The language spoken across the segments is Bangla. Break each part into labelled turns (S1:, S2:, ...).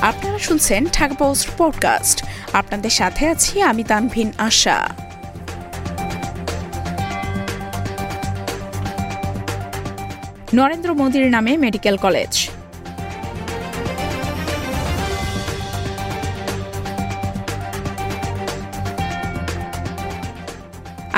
S1: আপনারা শুনছেন ঢাকা পডকাস্ট। আপনাদের সাথে আছি আমি তানভিন আশা। নরেন্দ্র মোদীর নামে medical college.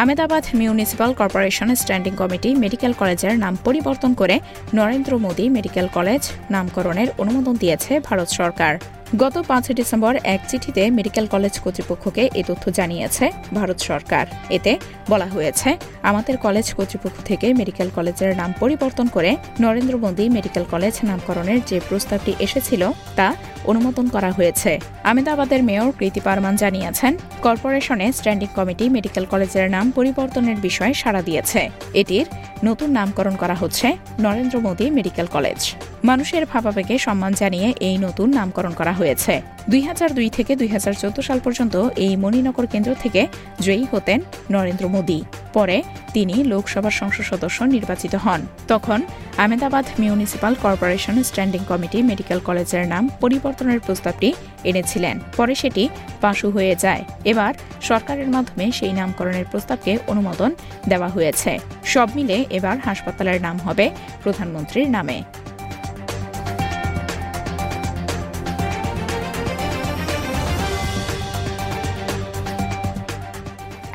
S1: Ahmedabad municipal corporation standing committee medical কলেজের নাম পরিবর্তন করে নরেন্দ্র মোদী মেডিকেল কলেজ নামকরণের অনুমোদন দিয়েছে ভারত সরকার। গত পাঁচই ডিসেম্বর এক চিঠিতে মেডিকেল কলেজ কর্তৃপক্ষকে এ তথ্য জানিয়েছে ভারত সরকার। এতে বলা হয়েছে, আমাদের কলেজ কর্তৃপক্ষ থেকে মেডিকেল কলেজের নাম পরিবর্তন করে নরেন্দ্র মোদী মেডিকেল কলেজ নামকরণের যে প্রস্তাবটি এসেছিল তা অনুমোদন করা হয়েছে। আমেদাবাদের মেয়র কৃতি পারমান জানিয়েছেন, কর্পোরেশনে স্ট্যান্ডিং কমিটি মেডিকেল কলেজের নাম পরিবর্তনের বিষয়ে সাড়া দিয়েছে। এটির নতুন নামকরণ করা হচ্ছে নরেন্দ্র মোদী মেডিকেল কলেজ। মানুষের ভাবাবেগে সম্মান জানিয়ে এই নতুন নামকরণ করা হয়েছে। দুই হাজার দুই থেকে দুই হাজার চোদ্দ সাল পর্যন্ত এই মণিনগর কেন্দ্র থেকে জয়ী হতেন নরেন্দ্র মোদী। পরে তিনি লোকসভার সংসদ সদস্য নির্বাচিত হন। তখন Ahmedabad municipal corporation standing committee medical কলেজের নাম পরিবর্তনের প্রস্তাবটি এনেছিলেন। পরে সেটি পাশু হয়ে যায়। এবার সরকারের মাধ্যমে সেই নামকরণের প্রস্তাবকে অনুমোদন দেওয়া হয়েছে। সব মিলে এবার হাসপাতালের নাম হবে প্রধানমন্ত্রীর নামে।